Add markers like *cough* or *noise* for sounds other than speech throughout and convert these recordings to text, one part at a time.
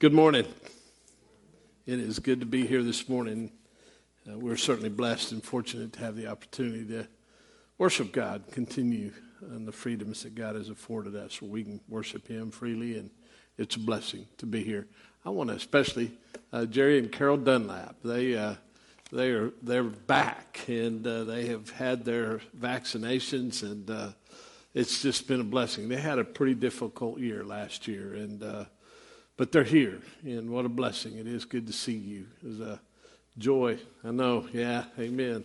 Good morning. It is good to be here this morning. Uh, we're certainly blessed and fortunate to have the opportunity to worship God, continue in the freedoms that God has afforded us where we can worship Him freely, and it's a blessing to be here. I want to especially uh, Jerry and Carol Dunlap. They uh, they are they're back and uh, they have had their vaccinations and uh, it's just been a blessing. They had a pretty difficult year last year and uh, but they're here, and what a blessing. It is good to see you. It's a joy. I know, yeah, amen.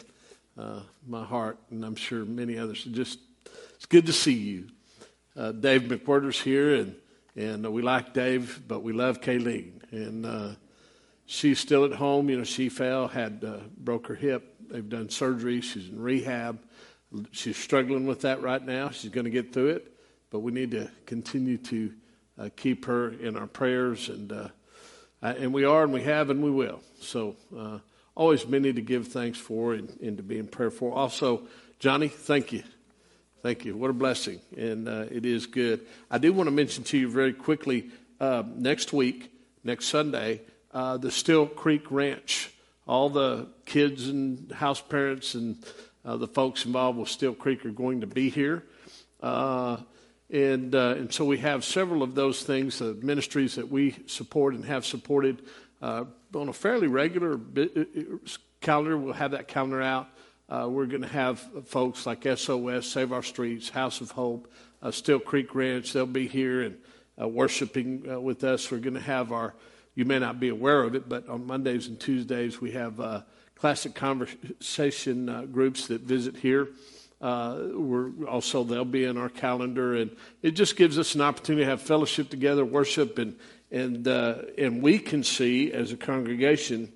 Uh, my heart, and I'm sure many others. Just, it's good to see you. Uh, Dave McWhirter's here, and, and we like Dave, but we love Kayleen. And uh, she's still at home. You know, she fell, had uh, broke her hip. They've done surgery. She's in rehab. She's struggling with that right now. She's going to get through it, but we need to continue to uh, keep her in our prayers, and uh, and we are, and we have, and we will. So uh, always many to give thanks for and, and, to be in prayer for. Also, Johnny, thank you. Thank you. What a blessing. And uh, it is good. I do want to mention to you very quickly uh, next week, next Sunday, the Still Creek Ranch. All the kids and house parents and the folks involved with Still Creek are going to be here. Uh, and, uh, and so we have several of those things, uh, ministries that we support and have supported uh, on a fairly regular uh, uh, calendar. We'll have that calendar out. Uh, we're going to have folks like SOS, Save Our Streets, House of Hope, Still Creek Ranch. They'll be here and worshiping with us. We're going to have our, you may not be aware of it, but on Mondays and Tuesdays we have classic conversation groups that visit here. Uh, we're also they'll be in our calendar, and it just gives us an opportunity to have fellowship together, worship, and and uh, and we can see as a congregation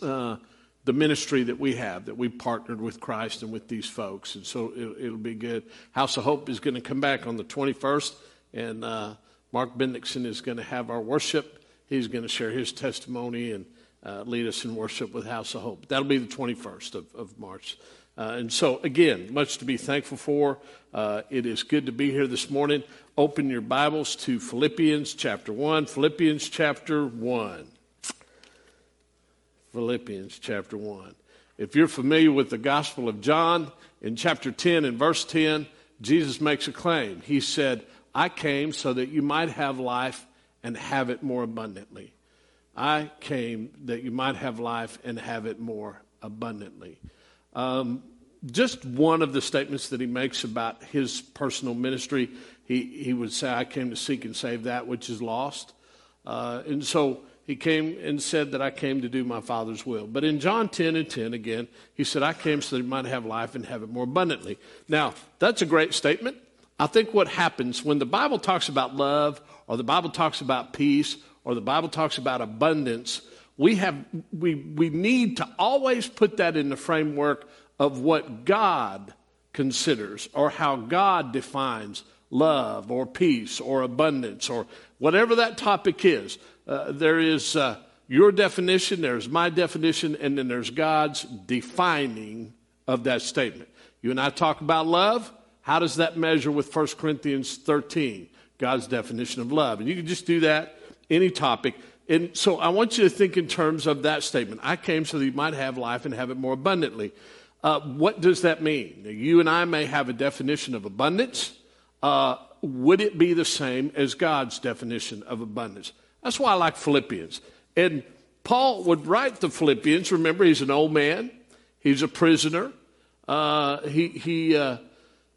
uh, the ministry that we have that we partnered with Christ and with these folks, and so it, will be good. House of Hope is going to come back on the twenty first, and uh, Mark Bendixson is going to have our worship. He's going to share his testimony and uh, lead us in worship with House of Hope. That'll be the twenty first of, of March. Uh, and so, again, much to be thankful for. Uh, it is good to be here this morning. Open your Bibles to Philippians chapter 1. Philippians chapter 1. Philippians chapter 1. If you're familiar with the Gospel of John, in chapter 10 and verse 10, Jesus makes a claim. He said, I came so that you might have life and have it more abundantly. I came that you might have life and have it more abundantly. Um, just one of the statements that he makes about his personal ministry, he, he would say, I came to seek and save that which is lost. Uh, and so he came and said that I came to do my Father's will. But in John 10 and 10, again, he said, I came so that he might have life and have it more abundantly. Now, that's a great statement. I think what happens when the Bible talks about love, or the Bible talks about peace, or the Bible talks about abundance, we, have, we, we need to always put that in the framework of what God considers or how God defines love or peace or abundance or whatever that topic is. Uh, there is uh, your definition, there's my definition, and then there's God's defining of that statement. You and I talk about love. How does that measure with 1 Corinthians 13? God's definition of love. And you can just do that any topic. And so I want you to think in terms of that statement. I came so that you might have life and have it more abundantly. Uh, what does that mean? You and I may have a definition of abundance. Uh, would it be the same as God's definition of abundance? That's why I like Philippians. And Paul would write the Philippians. Remember, he's an old man, he's a prisoner. Uh, he, he, uh,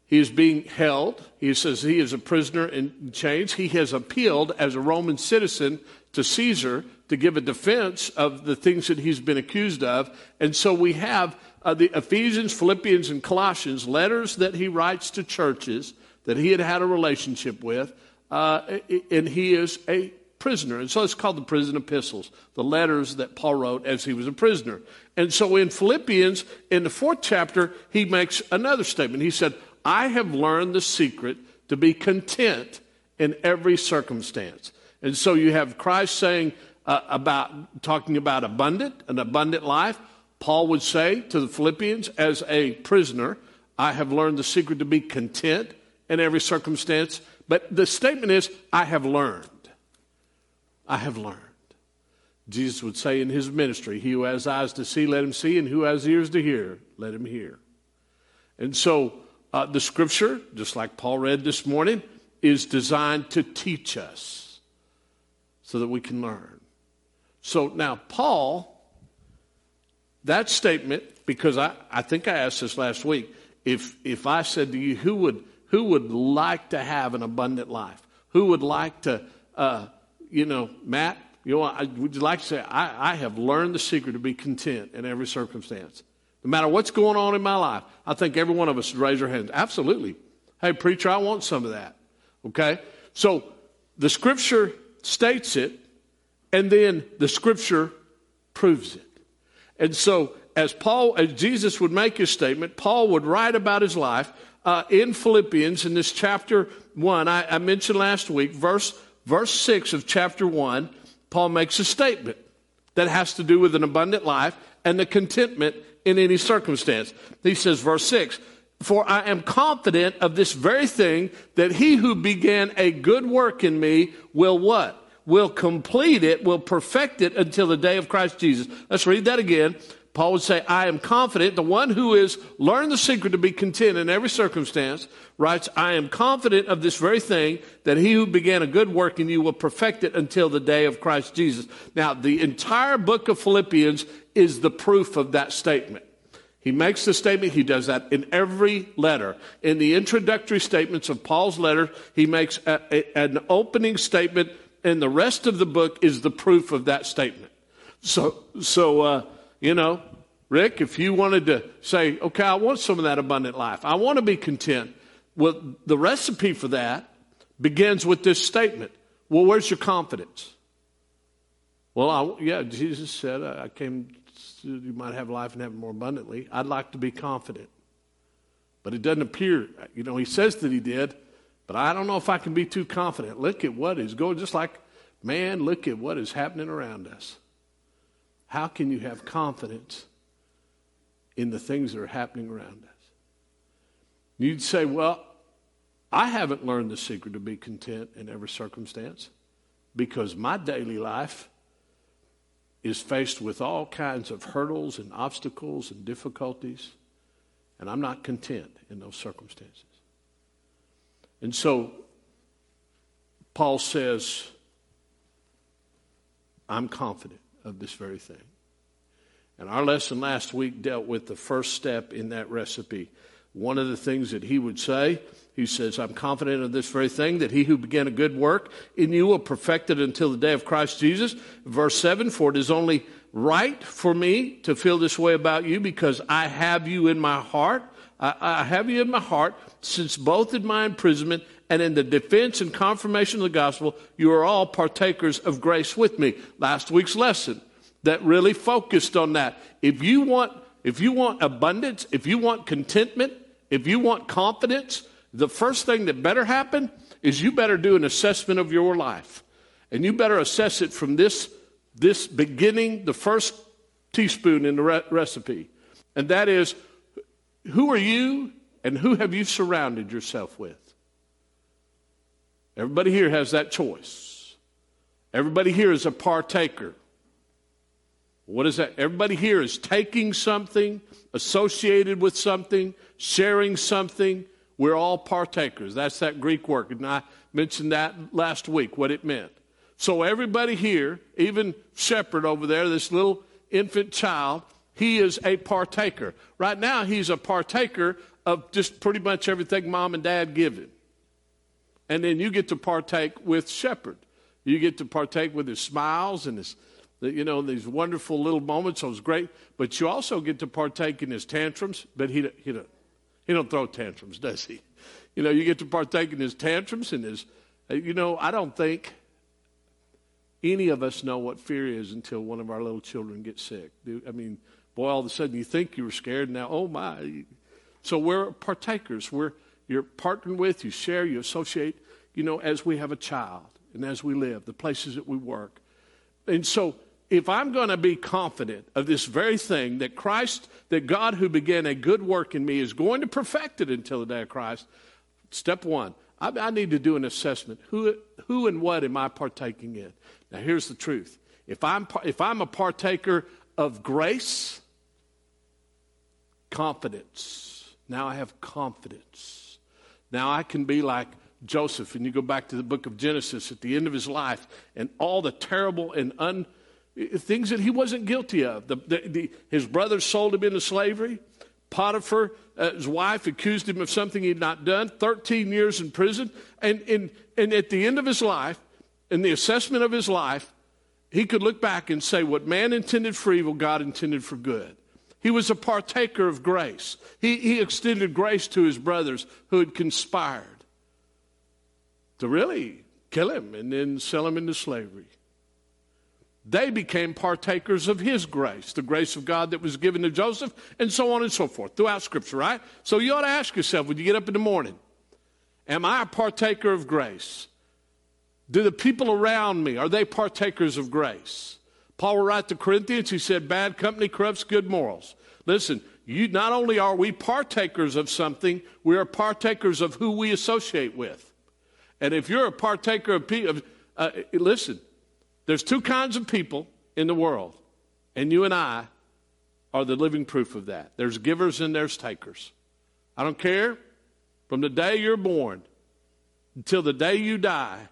he is being held. He says he is a prisoner in chains. He has appealed as a Roman citizen to Caesar to give a defense of the things that he's been accused of. And so we have uh, the Ephesians, Philippians, and Colossians, letters that he writes to churches that he had had a relationship with, uh, and he is a prisoner. And so it's called the prison epistles, the letters that Paul wrote as he was a prisoner. And so in Philippians, in the fourth chapter, he makes another statement. He said, I have learned the secret to be content in every circumstance. And so you have Christ saying uh, about talking about abundant, an abundant life. Paul would say to the Philippians, as a prisoner, I have learned the secret to be content in every circumstance. But the statement is, I have learned. I have learned. Jesus would say in his ministry, He who has eyes to see, let him see, and who has ears to hear, let him hear. And so uh, the scripture, just like Paul read this morning, is designed to teach us so that we can learn. So now, Paul, that statement, because I, I think I asked this last week, if, if I said to you, who would, who would like to have an abundant life? Who would like to, uh, you know, Matt, you know, I, would you like to say, I, I have learned the secret to be content in every circumstance? No matter what's going on in my life, I think every one of us would raise our hands. Absolutely. Hey, preacher, I want some of that. Okay? So the scripture states it, and then the scripture proves it. And so, as Paul, as Jesus would make his statement, Paul would write about his life uh, in Philippians in this chapter one. I, I mentioned last week, verse verse six of chapter one. Paul makes a statement that has to do with an abundant life and the contentment in any circumstance. He says, verse 6 For I am confident of this very thing, that he who began a good work in me will what? Will complete it, will perfect it until the day of Christ Jesus. Let's read that again. Paul would say, I am confident, the one who has learned the secret to be content in every circumstance, writes, I am confident of this very thing, that he who began a good work in you will perfect it until the day of Christ Jesus. Now, the entire book of Philippians is the proof of that statement. He makes the statement, he does that in every letter. In the introductory statements of Paul's letter, he makes a, a, an opening statement, and the rest of the book is the proof of that statement. So, so, uh, you know, Rick, if you wanted to say, okay, I want some of that abundant life, I want to be content. Well, the recipe for that begins with this statement. Well, where's your confidence? Well, I, yeah, Jesus said, I came you might have life and have it more abundantly. I'd like to be confident. But it doesn't appear, you know, he says that he did, but I don't know if I can be too confident. Look at what is going, just like, man, look at what is happening around us. How can you have confidence in the things that are happening around us? You'd say, well, I haven't learned the secret to be content in every circumstance because my daily life is faced with all kinds of hurdles and obstacles and difficulties, and I'm not content in those circumstances. And so, Paul says, I'm confident of this very thing. And our lesson last week dealt with the first step in that recipe. One of the things that he would say, he says, I'm confident of this very thing, that he who began a good work in you will perfect it until the day of Christ Jesus. Verse 7 For it is only right for me to feel this way about you because I have you in my heart. I, I have you in my heart since both in my imprisonment and in the defense and confirmation of the gospel, you are all partakers of grace with me. Last week's lesson that really focused on that. If you want, if you want abundance, if you want contentment, if you want confidence, the first thing that better happen is you better do an assessment of your life. And you better assess it from this, this beginning, the first teaspoon in the re- recipe. And that is who are you and who have you surrounded yourself with? Everybody here has that choice. Everybody here is a partaker. What is that? Everybody here is taking something, associated with something, sharing something. We're all partakers. That's that Greek word. And I mentioned that last week, what it meant. So everybody here, even Shepherd over there, this little infant child, he is a partaker. Right now, he's a partaker of just pretty much everything mom and dad give him. And then you get to partake with Shepherd. You get to partake with his smiles and his you know, these wonderful little moments, those great, but you also get to partake in his tantrums, but he, he, don't, he don't throw tantrums, does he? You know, you get to partake in his tantrums and his, you know, I don't think any of us know what fear is until one of our little children gets sick. I mean, boy, all of a sudden you think you were scared, now, oh my. So we're partakers. We're, you're partnering with, you share, you associate, you know, as we have a child and as we live, the places that we work. And so if I'm going to be confident of this very thing, that Christ, that God who began a good work in me is going to perfect it until the day of Christ, step one, I, I need to do an assessment. Who, who and what am I partaking in? Now, here's the truth. If I'm, if I'm a partaker of grace, confidence. Now I have confidence. Now I can be like Joseph, and you go back to the book of Genesis at the end of his life, and all the terrible and un, things that he wasn't guilty of. The, the, the, his brothers sold him into slavery. Potiphar, uh, his wife, accused him of something he'd not done. 13 years in prison. And, and, and at the end of his life, in the assessment of his life, he could look back and say, What man intended for evil, God intended for good. He was a partaker of grace. He, he extended grace to his brothers who had conspired to really kill him and then sell him into slavery. They became partakers of his grace, the grace of God that was given to Joseph, and so on and so forth throughout Scripture, right? So you ought to ask yourself when you get up in the morning, Am I a partaker of grace? Do the people around me, are they partakers of grace? Paul will write to Corinthians, he said, Bad company corrupts good morals. Listen, you, not only are we partakers of something, we are partakers of who we associate with. And if you're a partaker of, people, uh, listen, there's two kinds of people in the world, and you and I are the living proof of that. There's givers and there's takers. I don't care from the day you're born until the day you die,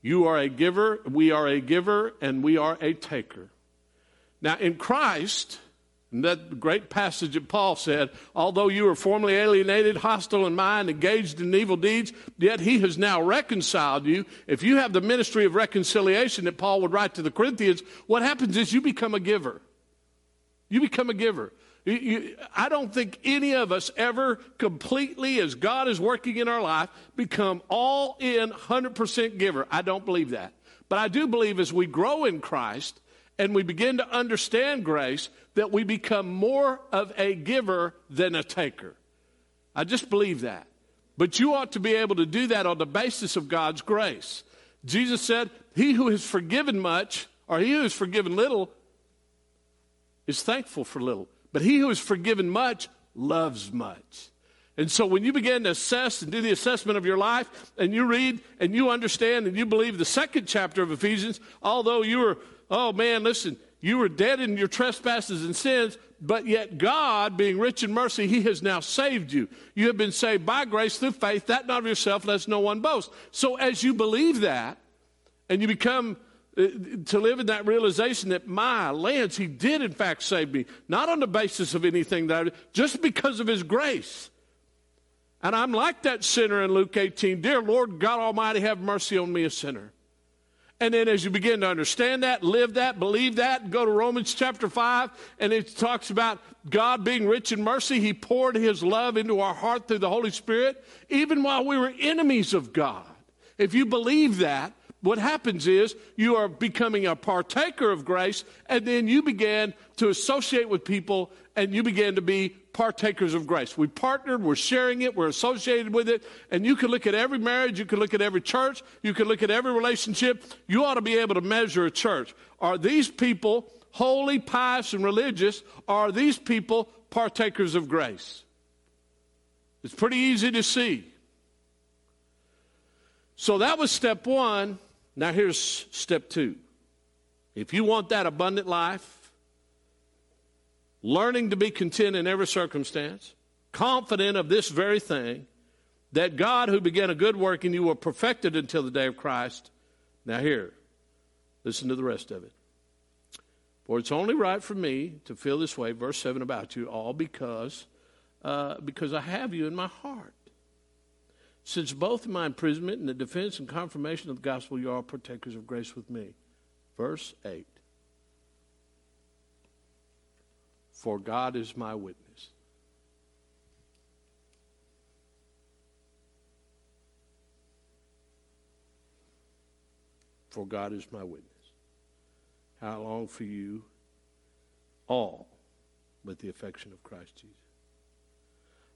you are a giver, we are a giver, and we are a taker. Now, in Christ, that great passage that Paul said, although you were formerly alienated, hostile in mind, engaged in evil deeds, yet he has now reconciled you. If you have the ministry of reconciliation that Paul would write to the Corinthians, what happens is you become a giver. You become a giver. You, you, I don't think any of us ever completely, as God is working in our life, become all in 100% giver. I don't believe that. But I do believe as we grow in Christ and we begin to understand grace, that we become more of a giver than a taker. I just believe that. But you ought to be able to do that on the basis of God's grace. Jesus said, He who has forgiven much, or he who has forgiven little, is thankful for little. But he who has forgiven much loves much. And so when you begin to assess and do the assessment of your life, and you read and you understand and you believe the second chapter of Ephesians, although you were, oh man, listen, you were dead in your trespasses and sins, but yet God, being rich in mercy, He has now saved you. You have been saved by grace through faith, that not of yourself, lest no one boast. So as you believe that, and you become uh, to live in that realization that my lands, He did in fact save me, not on the basis of anything that I did, just because of His grace. And I'm like that sinner in Luke 18. Dear Lord God Almighty, have mercy on me, a sinner. And then as you begin to understand that, live that, believe that, go to Romans chapter 5, and it talks about God being rich in mercy. He poured his love into our heart through the Holy Spirit, even while we were enemies of God. If you believe that, what happens is you are becoming a partaker of grace, and then you begin to associate with people and you begin to be partakers of grace. We partnered, we're sharing it, we're associated with it, and you can look at every marriage, you can look at every church, you can look at every relationship. You ought to be able to measure a church. Are these people holy, pious, and religious? Are these people partakers of grace? It's pretty easy to see. So that was step one. Now here's step two. If you want that abundant life, learning to be content in every circumstance, confident of this very thing, that God who began a good work in you will perfect it until the day of Christ. Now, here, listen to the rest of it. For it's only right for me to feel this way, verse 7 about you, all because, uh, because I have you in my heart. Since both in my imprisonment and the defense and confirmation of the gospel, you are partakers of grace with me. Verse 8 For God is my witness. For God is my witness. How long for you all with the affection of Christ Jesus.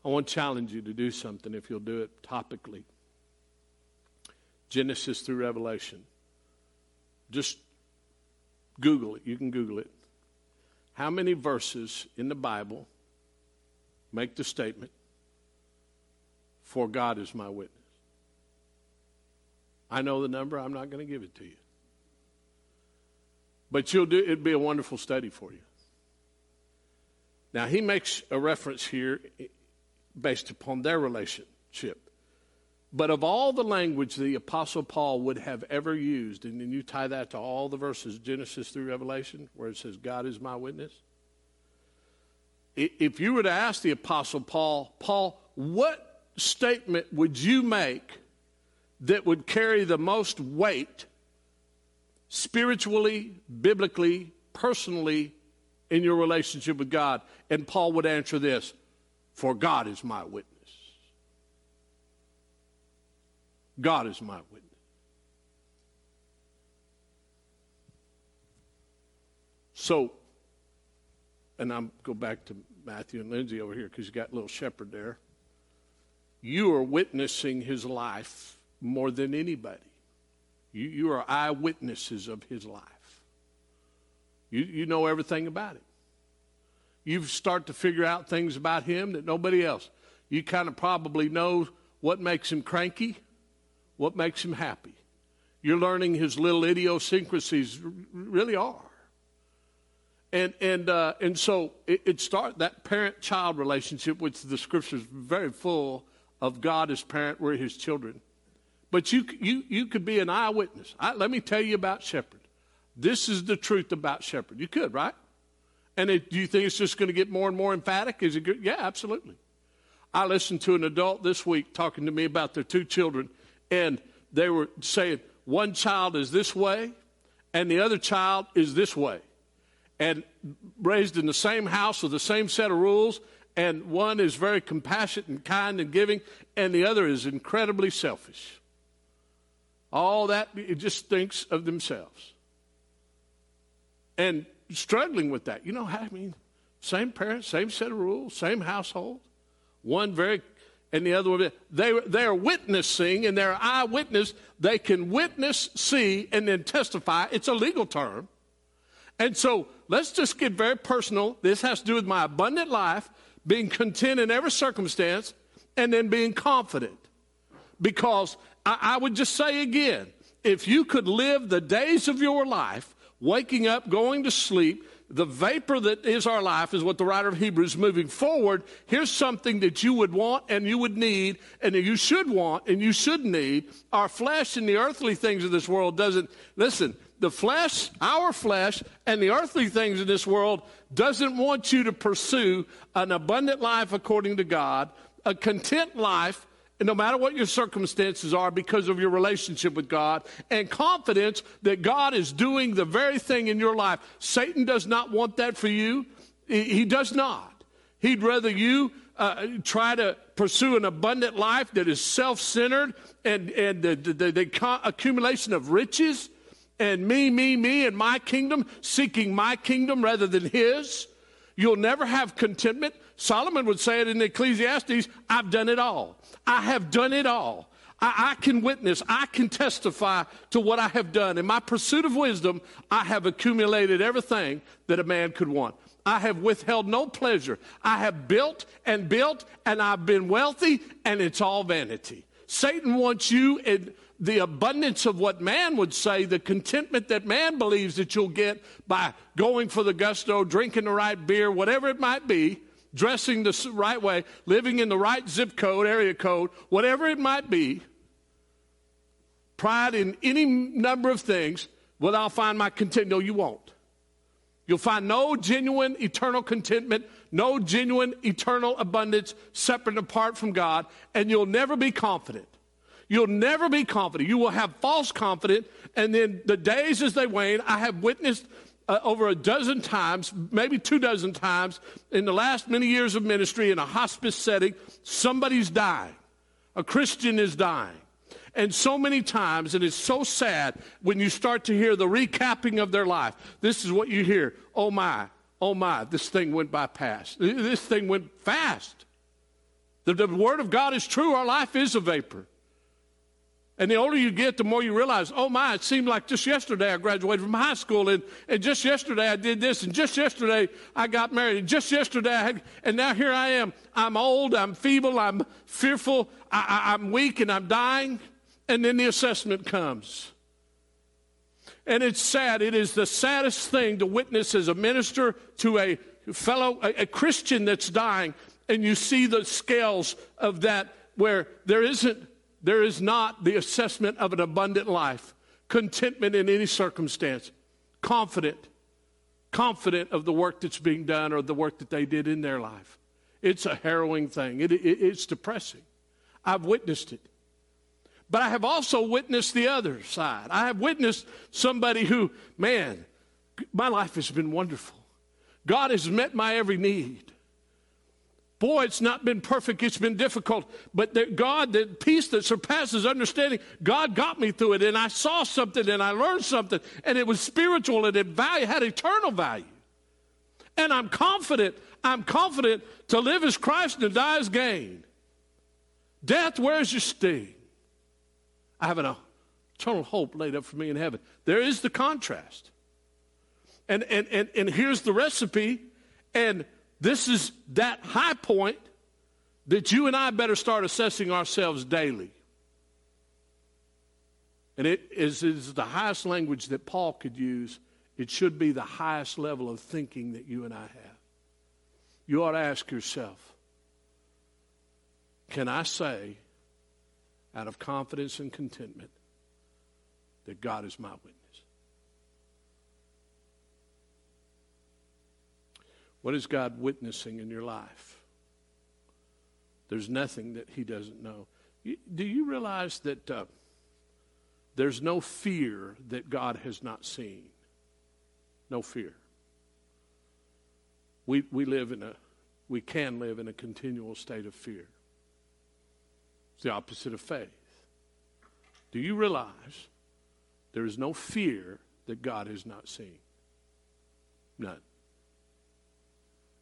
I want to challenge you to do something if you'll do it topically. Genesis through Revelation. Just Google it. You can Google it. How many verses in the Bible make the statement, For God is my witness? I know the number, I'm not going to give it to you. But you'll do it'd be a wonderful study for you. Now he makes a reference here based upon their relationship. But of all the language the Apostle Paul would have ever used, and then you tie that to all the verses, Genesis through Revelation, where it says, God is my witness. If you were to ask the Apostle Paul, Paul, what statement would you make that would carry the most weight spiritually, biblically, personally in your relationship with God? And Paul would answer this For God is my witness. God is my witness. So, and I'm go back to Matthew and Lindsay over here because you got little shepherd there. You are witnessing his life more than anybody. You, you are eyewitnesses of his life. You, you know everything about him. You start to figure out things about him that nobody else. You kind of probably know what makes him cranky what makes him happy. You're learning his little idiosyncrasies really are. And, and, uh, and so it, it starts that parent child relationship, which the scripture is very full of God as parent, we're his children. But you, you, you could be an eyewitness. I, let me tell you about Shepherd. This is the truth about Shepherd. You could, right? And it, do you think it's just going to get more and more emphatic? Is it good? Yeah, absolutely. I listened to an adult this week talking to me about their two children and they were saying one child is this way and the other child is this way. And raised in the same house with the same set of rules, and one is very compassionate and kind and giving, and the other is incredibly selfish. All that, it just thinks of themselves. And struggling with that. You know, I mean, same parents, same set of rules, same household. One very and the other one, they, they're witnessing and they're eyewitness. They can witness, see, and then testify. It's a legal term. And so let's just get very personal. This has to do with my abundant life, being content in every circumstance, and then being confident. Because I, I would just say again if you could live the days of your life, waking up, going to sleep, the vapor that is our life is what the writer of Hebrews moving forward. Here's something that you would want and you would need and you should want and you should need. Our flesh and the earthly things of this world doesn't, listen, the flesh, our flesh, and the earthly things of this world doesn't want you to pursue an abundant life according to God, a content life and no matter what your circumstances are because of your relationship with God, and confidence that God is doing the very thing in your life. Satan does not want that for you. He does not. He'd rather you uh, try to pursue an abundant life that is self centered and, and the, the, the accumulation of riches and me, me, me, and my kingdom, seeking my kingdom rather than his. You'll never have contentment. Solomon would say it in Ecclesiastes I've done it all. I have done it all. I, I, can witness, I can testify to what I have done. In my pursuit of wisdom, I have accumulated everything that a man could want. I have withheld no pleasure. I have built and built, and I've been wealthy, and it's all vanity. Satan wants you in the abundance of what man would say, the contentment that man believes that you'll get by going for the gusto, drinking the right beer, whatever it might be dressing the right way, living in the right zip code, area code, whatever it might be, pride in any number of things, well, I'll find my content. No, you won't. You'll find no genuine eternal contentment, no genuine eternal abundance separate apart from God, and you'll never be confident. You'll never be confident. You will have false confidence, and then the days as they wane, I have witnessed uh, over a dozen times, maybe two dozen times, in the last many years of ministry in a hospice setting, somebody's dying. A Christian is dying. And so many times, and it's so sad when you start to hear the recapping of their life. This is what you hear Oh my, oh my, this thing went by fast. This thing went fast. The, the Word of God is true. Our life is a vapor. And the older you get, the more you realize, oh my, it seemed like just yesterday I graduated from high school, and, and just yesterday I did this, and just yesterday I got married, and just yesterday I had, and now here I am. I'm old, I'm feeble, I'm fearful, I, am weak, and I'm dying. And then the assessment comes. And it's sad. It is the saddest thing to witness as a minister to a fellow, a, a Christian that's dying, and you see the scales of that where there isn't, there is not the assessment of an abundant life, contentment in any circumstance, confident, confident of the work that's being done or the work that they did in their life. It's a harrowing thing. It, it, it's depressing. I've witnessed it. But I have also witnessed the other side. I have witnessed somebody who, man, my life has been wonderful. God has met my every need. Boy, it's not been perfect, it's been difficult. But God, the peace that surpasses understanding, God got me through it. And I saw something and I learned something. And it was spiritual and it value, had eternal value. And I'm confident, I'm confident to live as Christ and to die as gain. Death, where's your sting? I have an eternal hope laid up for me in heaven. There is the contrast. And, and, and, and here's the recipe. And this is that high point that you and I better start assessing ourselves daily. And it is, the highest language that Paul could use. It should be the highest level of thinking that you and I have. You ought to ask yourself can I say out of confidence and contentment that God is my witness. What is God witnessing in your life? There's nothing that He doesn't know. Do you realize that uh, there's no fear that God has not seen? No fear. We, we live in a, we can live in a continual state of fear. It's the opposite of faith. Do you realize there is no fear that God has not seen? None.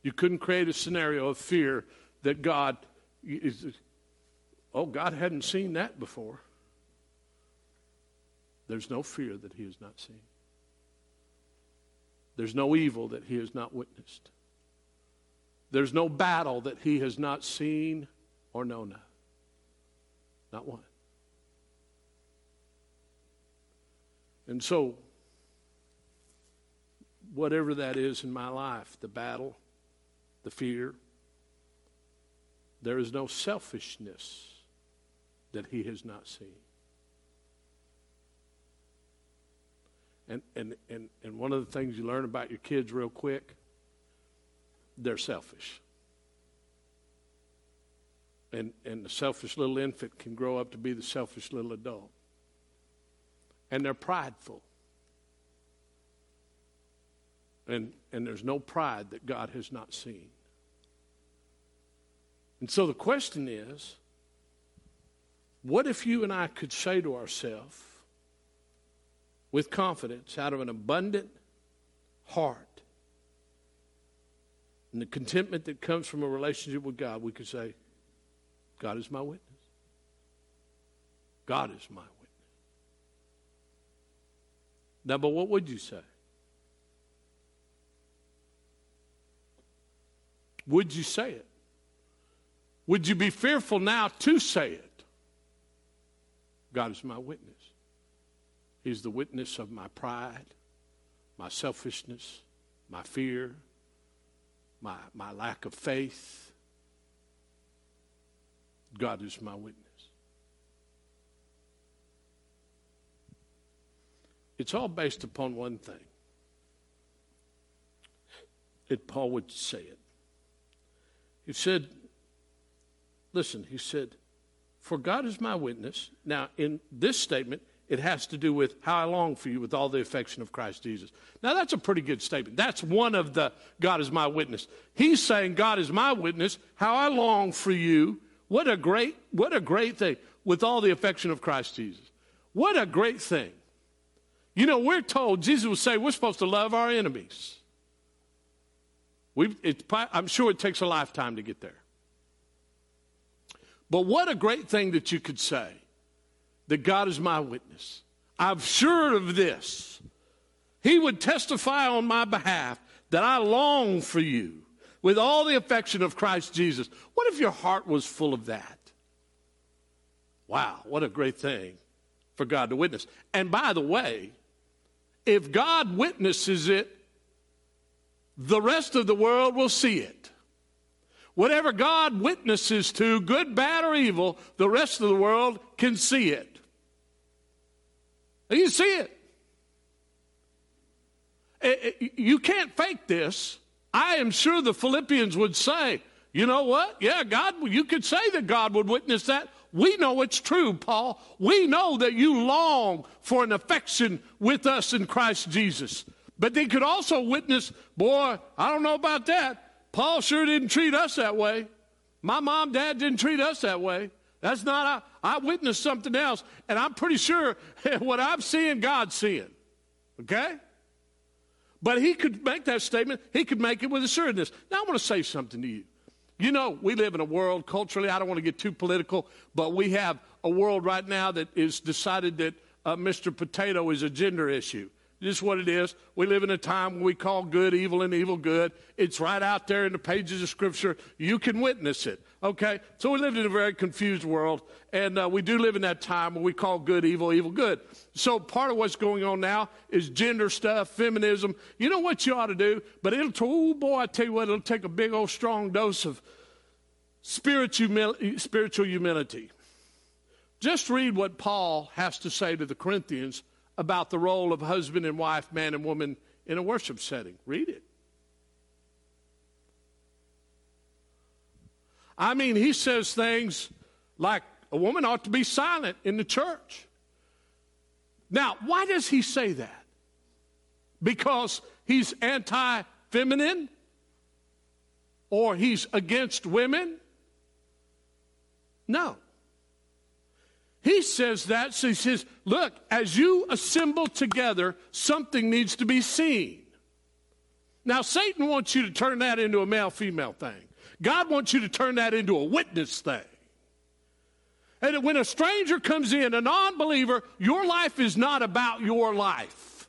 You couldn't create a scenario of fear that God is, oh, God hadn't seen that before. There's no fear that he has not seen. There's no evil that he has not witnessed. There's no battle that he has not seen or known of. Not one. And so, whatever that is in my life, the battle, the fear, there is no selfishness that he has not seen. And, and, and, and one of the things you learn about your kids real quick, they're selfish and, and the selfish little infant can grow up to be the selfish little adult. And they're prideful. And, and there's no pride that God has not seen. And so the question is what if you and I could say to ourselves with confidence, out of an abundant heart, and the contentment that comes from a relationship with God, we could say, God is my witness. God is my witness. Now, but what would you say? Would you say it? Would you be fearful now to say it? God is my witness. He's the witness of my pride, my selfishness, my fear, my, my lack of faith God is my witness. It's all based upon one thing. It, Paul would say it. He said, listen, he said, For God is my witness. Now, in this statement, it has to do with how I long for you with all the affection of Christ Jesus. Now, that's a pretty good statement. That's one of the God is my witness. He's saying, God is my witness, how I long for you what a great, what a great thing with all the affection of Christ Jesus. What a great thing. You know, we're told, Jesus would say, we're supposed to love our enemies. We I'm sure it takes a lifetime to get there. But what a great thing that you could say that God is my witness. I'm sure of this. He would testify on my behalf that I long for you with all the affection of Christ Jesus. What if your heart was full of that? Wow, what a great thing for God to witness. And by the way, if God witnesses it, the rest of the world will see it. Whatever God witnesses to, good, bad, or evil, the rest of the world can see it. You see it. Eh, eh, you can't fake this. I am sure the Philippians would say, you know what? Yeah, God, you could say that God would witness that. We know it's true, Paul. We know that you long for an affection with us in Christ Jesus. But they could also witness, boy, I don't know about that. Paul sure didn't treat us that way. My mom, dad didn't treat us that way. That's not, I, I witnessed something else, and I'm pretty sure *laughs* what I'm seeing, God's seeing. Okay? But he could make that statement, he could make it with assuredness. Now, I want to say something to you. You know, we live in a world culturally, I don't want to get too political, but we have a world right now that is decided that uh, Mr. Potato is a gender issue. This is what it is. We live in a time when we call good evil and evil good. It's right out there in the pages of Scripture. You can witness it. Okay? So we live in a very confused world, and uh, we do live in that time when we call good evil, evil good. So part of what's going on now is gender stuff, feminism. You know what you ought to do? But it'll, oh boy, I tell you what, it'll take a big old strong dose of spiritual, spiritual humility. Just read what Paul has to say to the Corinthians about the role of husband and wife, man and woman in a worship setting. Read it. I mean, he says things like a woman ought to be silent in the church. Now, why does he say that? Because he's anti feminine? Or he's against women? No. He says that, so he says, look, as you assemble together, something needs to be seen. Now, Satan wants you to turn that into a male female thing. God wants you to turn that into a witness thing. And when a stranger comes in, a non believer, your life is not about your life.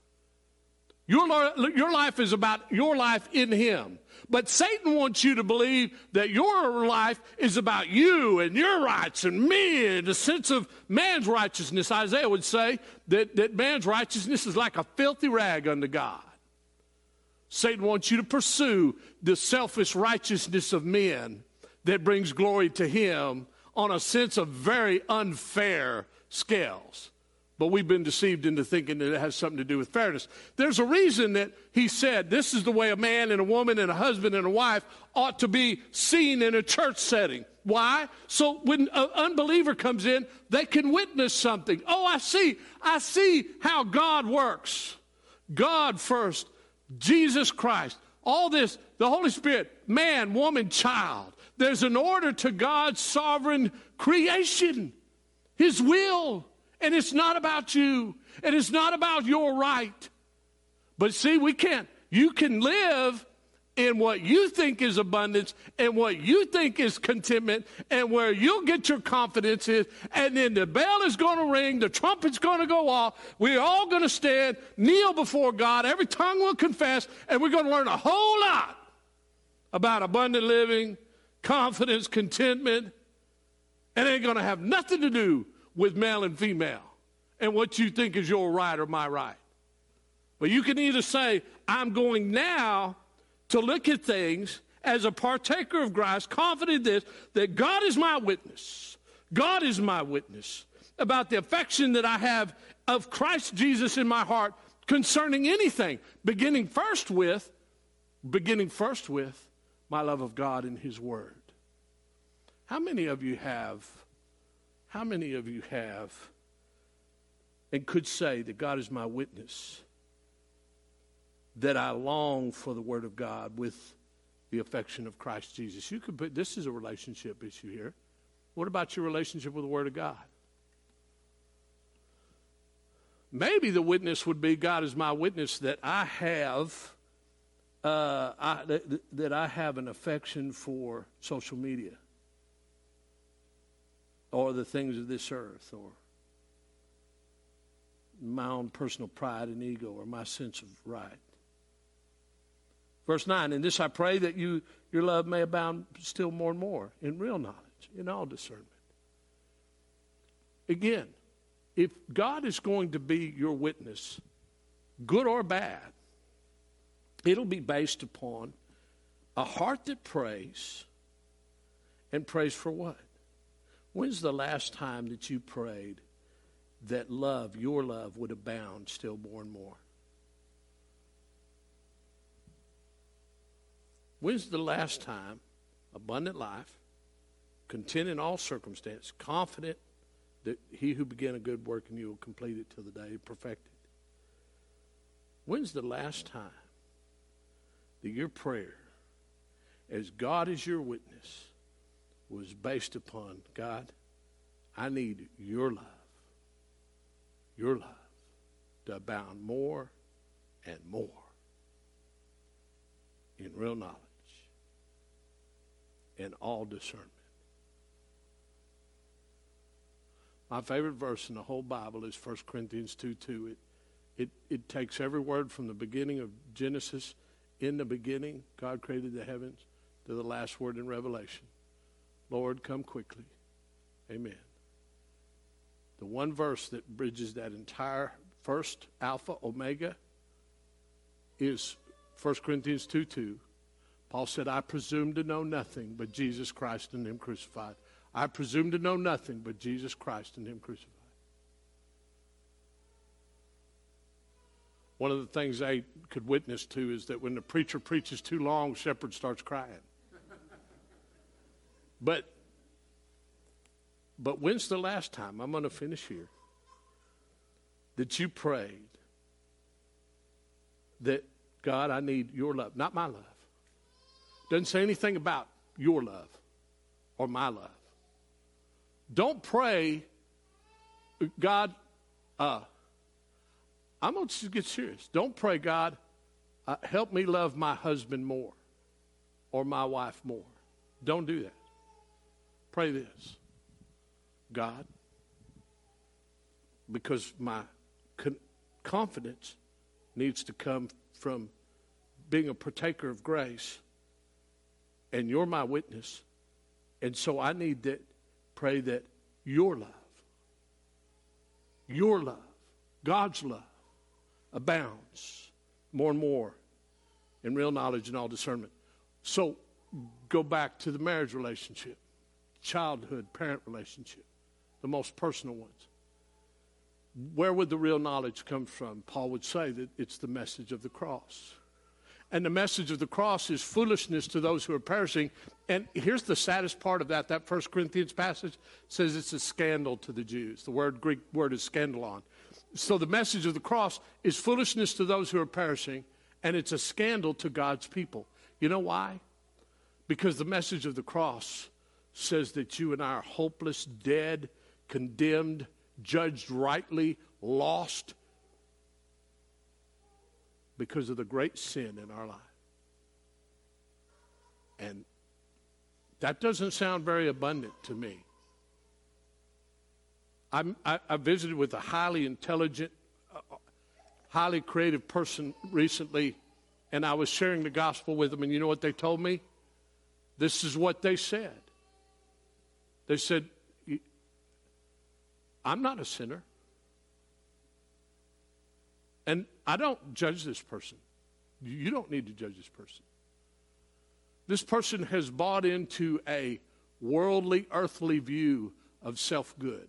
Your, your life is about your life in Him. But Satan wants you to believe that your life is about you and your rights and me and the sense of man's righteousness. Isaiah would say that, that man's righteousness is like a filthy rag unto God. Satan wants you to pursue the selfish righteousness of men that brings glory to him on a sense of very unfair scales. But we've been deceived into thinking that it has something to do with fairness. There's a reason that he said this is the way a man and a woman and a husband and a wife ought to be seen in a church setting. Why? So when an unbeliever comes in, they can witness something. Oh, I see. I see how God works. God first Jesus Christ, all this, the Holy Spirit, man, woman, child. There's an order to God's sovereign creation, His will. And it's not about you, and it's not about your right. But see, we can't. You can live in what you think is abundance and what you think is contentment and where you'll get your confidence is. And then the bell is going to ring, the trumpet's going to go off. We're all going to stand, kneel before God. Every tongue will confess, and we're going to learn a whole lot about abundant living, confidence, contentment. And it ain't going to have nothing to do with male and female and what you think is your right or my right. But you can either say, I'm going now to look at things as a partaker of Christ, confident this, that God is my witness. God is my witness about the affection that I have of Christ Jesus in my heart concerning anything, beginning first with, beginning first with my love of God and His Word. How many of you have, how many of you have, and could say that God is my witness? that I long for the Word of God with the affection of Christ Jesus. You could put this is a relationship issue here. What about your relationship with the Word of God? Maybe the witness would be God is my witness that I have uh, I, that, that I have an affection for social media or the things of this earth or my own personal pride and ego or my sense of right. Verse 9, in this I pray that you, your love may abound still more and more in real knowledge, in all discernment. Again, if God is going to be your witness, good or bad, it'll be based upon a heart that prays and prays for what? When's the last time that you prayed that love, your love, would abound still more and more? When's the last time abundant life, content in all circumstance, confident that he who began a good work in you will complete it till the day perfected? When's the last time that your prayer, as God is your witness, was based upon God, I need your love, your love to abound more and more in real knowledge and all discernment. My favorite verse in the whole Bible is 1 Corinthians 2 2. It, it, it takes every word from the beginning of Genesis, in the beginning, God created the heavens, to the last word in Revelation. Lord, come quickly. Amen. The one verse that bridges that entire first Alpha, Omega, is 1 Corinthians 2 2. Paul said, I presume to know nothing but Jesus Christ and Him crucified. I presume to know nothing but Jesus Christ and Him crucified. One of the things I could witness to is that when the preacher preaches too long, shepherd starts crying. But but when's the last time? I'm going to finish here. That you prayed that God, I need your love, not my love. Doesn't say anything about your love or my love. Don't pray, God, uh, I'm going to get serious. Don't pray, God, uh, help me love my husband more or my wife more. Don't do that. Pray this God, because my con- confidence needs to come from being a partaker of grace and you're my witness. And so I need to pray that your love, your love, God's love, abounds more and more in real knowledge and all discernment. So go back to the marriage relationship, childhood parent relationship, the most personal ones. Where would the real knowledge come from? Paul would say that it's the message of the cross. And the message of the cross is foolishness to those who are perishing. And here's the saddest part of that. That First Corinthians passage says it's a scandal to the Jews. The word Greek word is scandalon. So the message of the cross is foolishness to those who are perishing, and it's a scandal to God's people. You know why? Because the message of the cross says that you and I are hopeless, dead, condemned, judged rightly, lost, because of the great sin in our life. And that doesn't sound very abundant to me. I, I visited with a highly intelligent, uh, highly creative person recently, and I was sharing the gospel with them, and you know what they told me? This is what they said. They said, I'm not a sinner. And I don't judge this person. You don't need to judge this person. This person has bought into a worldly, earthly view of self good.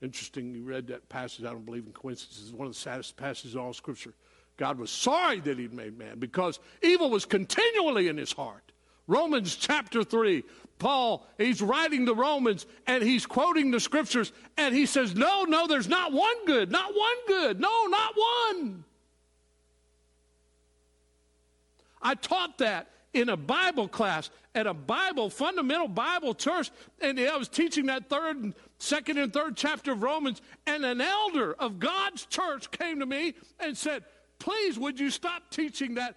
Interesting, you read that passage. I don't believe in coincidences. It's one of the saddest passages in all Scripture. God was sorry that He'd made man because evil was continually in his heart. Romans chapter 3. Paul, he's writing the Romans and he's quoting the scriptures and he says, No, no, there's not one good, not one good, no, not one. I taught that in a Bible class at a Bible, fundamental Bible church, and I was teaching that third and second and third chapter of Romans, and an elder of God's church came to me and said, Please, would you stop teaching that?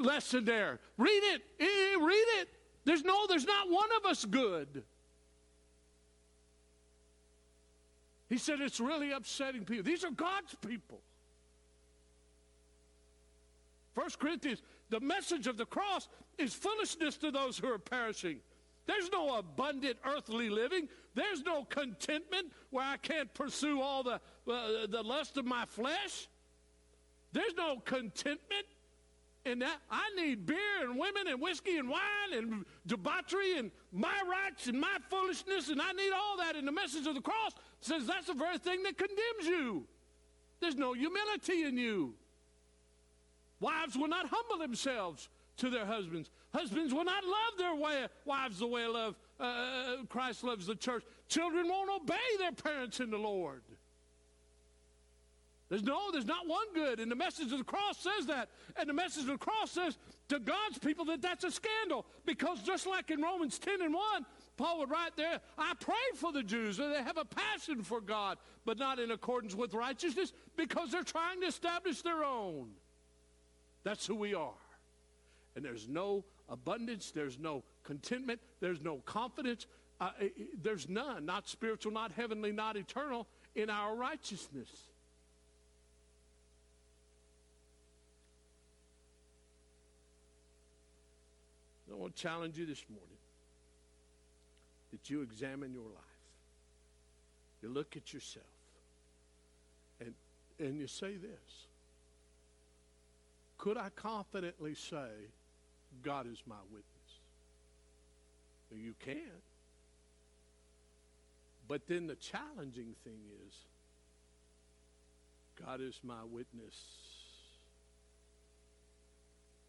Lesson there. Read it. Read it. There's no, there's not one of us good. He said it's really upsetting people. These are God's people. First Corinthians, the message of the cross is foolishness to those who are perishing. There's no abundant earthly living. There's no contentment where I can't pursue all the, uh, the lust of my flesh. There's no contentment in that. I need beer and women and whiskey and wine and debauchery and my rights and my foolishness, and I need all that. And the message of the cross says that's the very thing that condemns you. There's no humility in you. Wives will not humble themselves to their husbands. Husbands will not love their way, wives the way love uh, uh, Christ loves the church. Children won't obey their parents in the Lord. There's no, there's not one good. And the message of the cross says that. And the message of the cross says to God's people that that's a scandal. Because just like in Romans 10 and 1, Paul would write there, I pray for the Jews that they have a passion for God, but not in accordance with righteousness because they're trying to establish their own. That's who we are. And there's no abundance, there's no contentment, there's no confidence, uh, there's none, not spiritual, not heavenly, not eternal, in our righteousness. I want to challenge you this morning that you examine your life. You look at yourself and, and you say this Could I confidently say, God is my witness? You can't. But then the challenging thing is God is my witness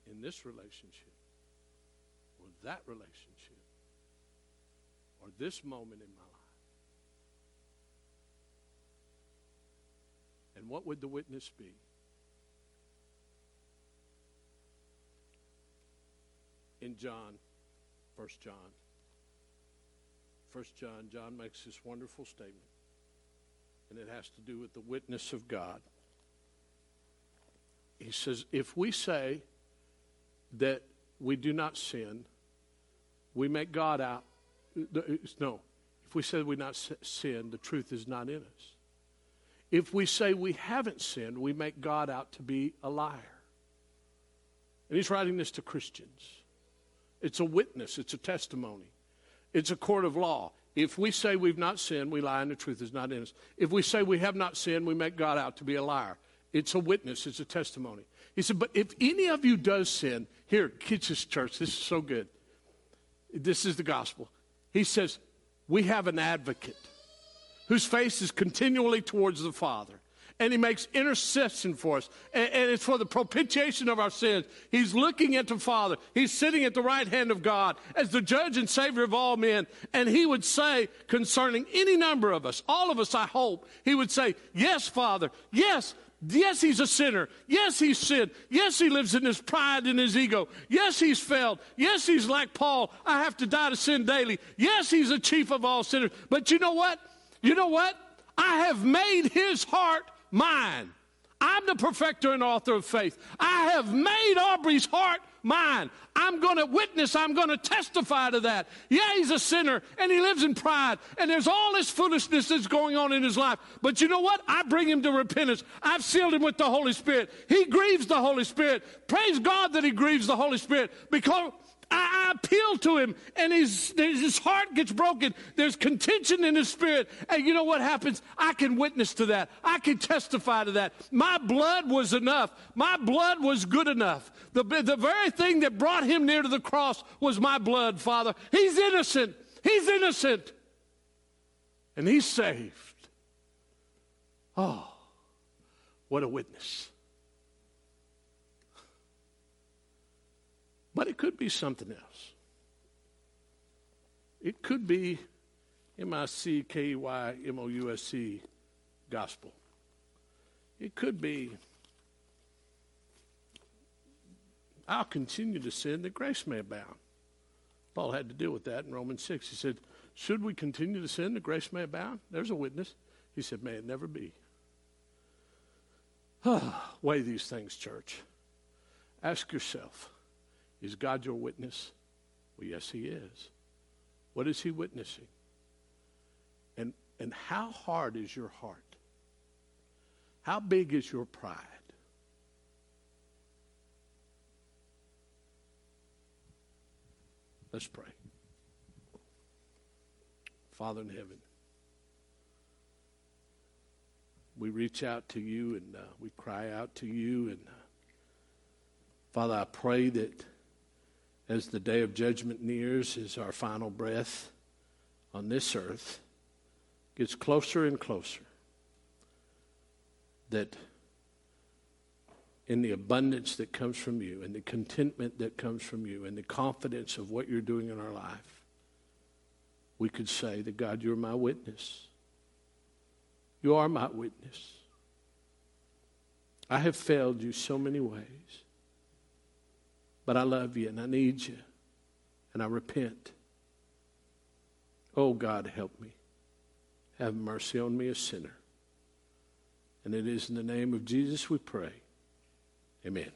in this relationship or that relationship or this moment in my life. And what would the witness be? In John, First John. First John, John makes this wonderful statement. And it has to do with the witness of God. He says, if we say that we do not sin, we make God out. No. If we say we not sin, the truth is not in us. If we say we haven't sinned, we make God out to be a liar. And he's writing this to Christians. It's a witness, it's a testimony, it's a court of law. If we say we've not sinned, we lie and the truth is not in us. If we say we have not sinned, we make God out to be a liar. It's a witness, it's a testimony. He said, But if any of you does sin, here, Kitch's Church, this is so good. This is the gospel. He says, We have an advocate whose face is continually towards the Father. And he makes intercession for us. And, and, it's for the propitiation of our sins. He's looking at the Father. He's sitting at the right hand of God as the judge and Savior of all men. And he would say concerning any number of us, all of us, I hope, he would say, Yes, Father. Yes, Yes, he's a sinner. Yes, he's sinned. Yes, he lives in his pride and his ego. Yes, he's failed. Yes, he's like Paul. I have to die to sin daily. Yes, he's a chief of all sinners. But you know what? You know what? I have made his heart mine. I'm the perfecter and author of faith. I have made Aubrey's heart mine. I'm going to witness, I'm going to testify to that. Yeah, he's a sinner and he lives in pride and there's all this foolishness that's going on in his life. But you know what? I bring him to repentance. I've sealed him with the Holy Spirit. He grieves the Holy Spirit. Praise God that he grieves the Holy Spirit because I, I appeal to him and his, his heart gets broken. There's contention in his spirit. And you know what happens? I can witness to that. I can testify to that. My blood was enough. My blood was good enough. The, the very thing that brought him near to the cross was my blood, Father. He's innocent. He's innocent. And he's saved. Oh, what a witness. But it could be something else. It could be M I C K Y M O U S C gospel. It could be I'll continue to sin that grace may abound. Paul had to deal with that in Romans 6. He said, Should we continue to sin that grace may abound? There's a witness. He said, May it never be. *sighs* Weigh these things, church. Ask yourself is God your witness? Well, yes, He is. What is He witnessing? And, and how hard is your heart? How big is your pride? Let's pray. Father in heaven, we reach out to you and uh, we cry out to you. And uh, Father, I pray that as the day of judgment nears, as our final breath on this earth gets closer and closer, that in the abundance that comes from you and the contentment that comes from you and the confidence of what you're doing in our life, we could say that God, you're my witness. You are my witness. I have failed you so many ways, but I love you and I need you and I repent. Oh, God, help me. Have mercy on me, a sinner. And it is in the name of Jesus we pray. Amen.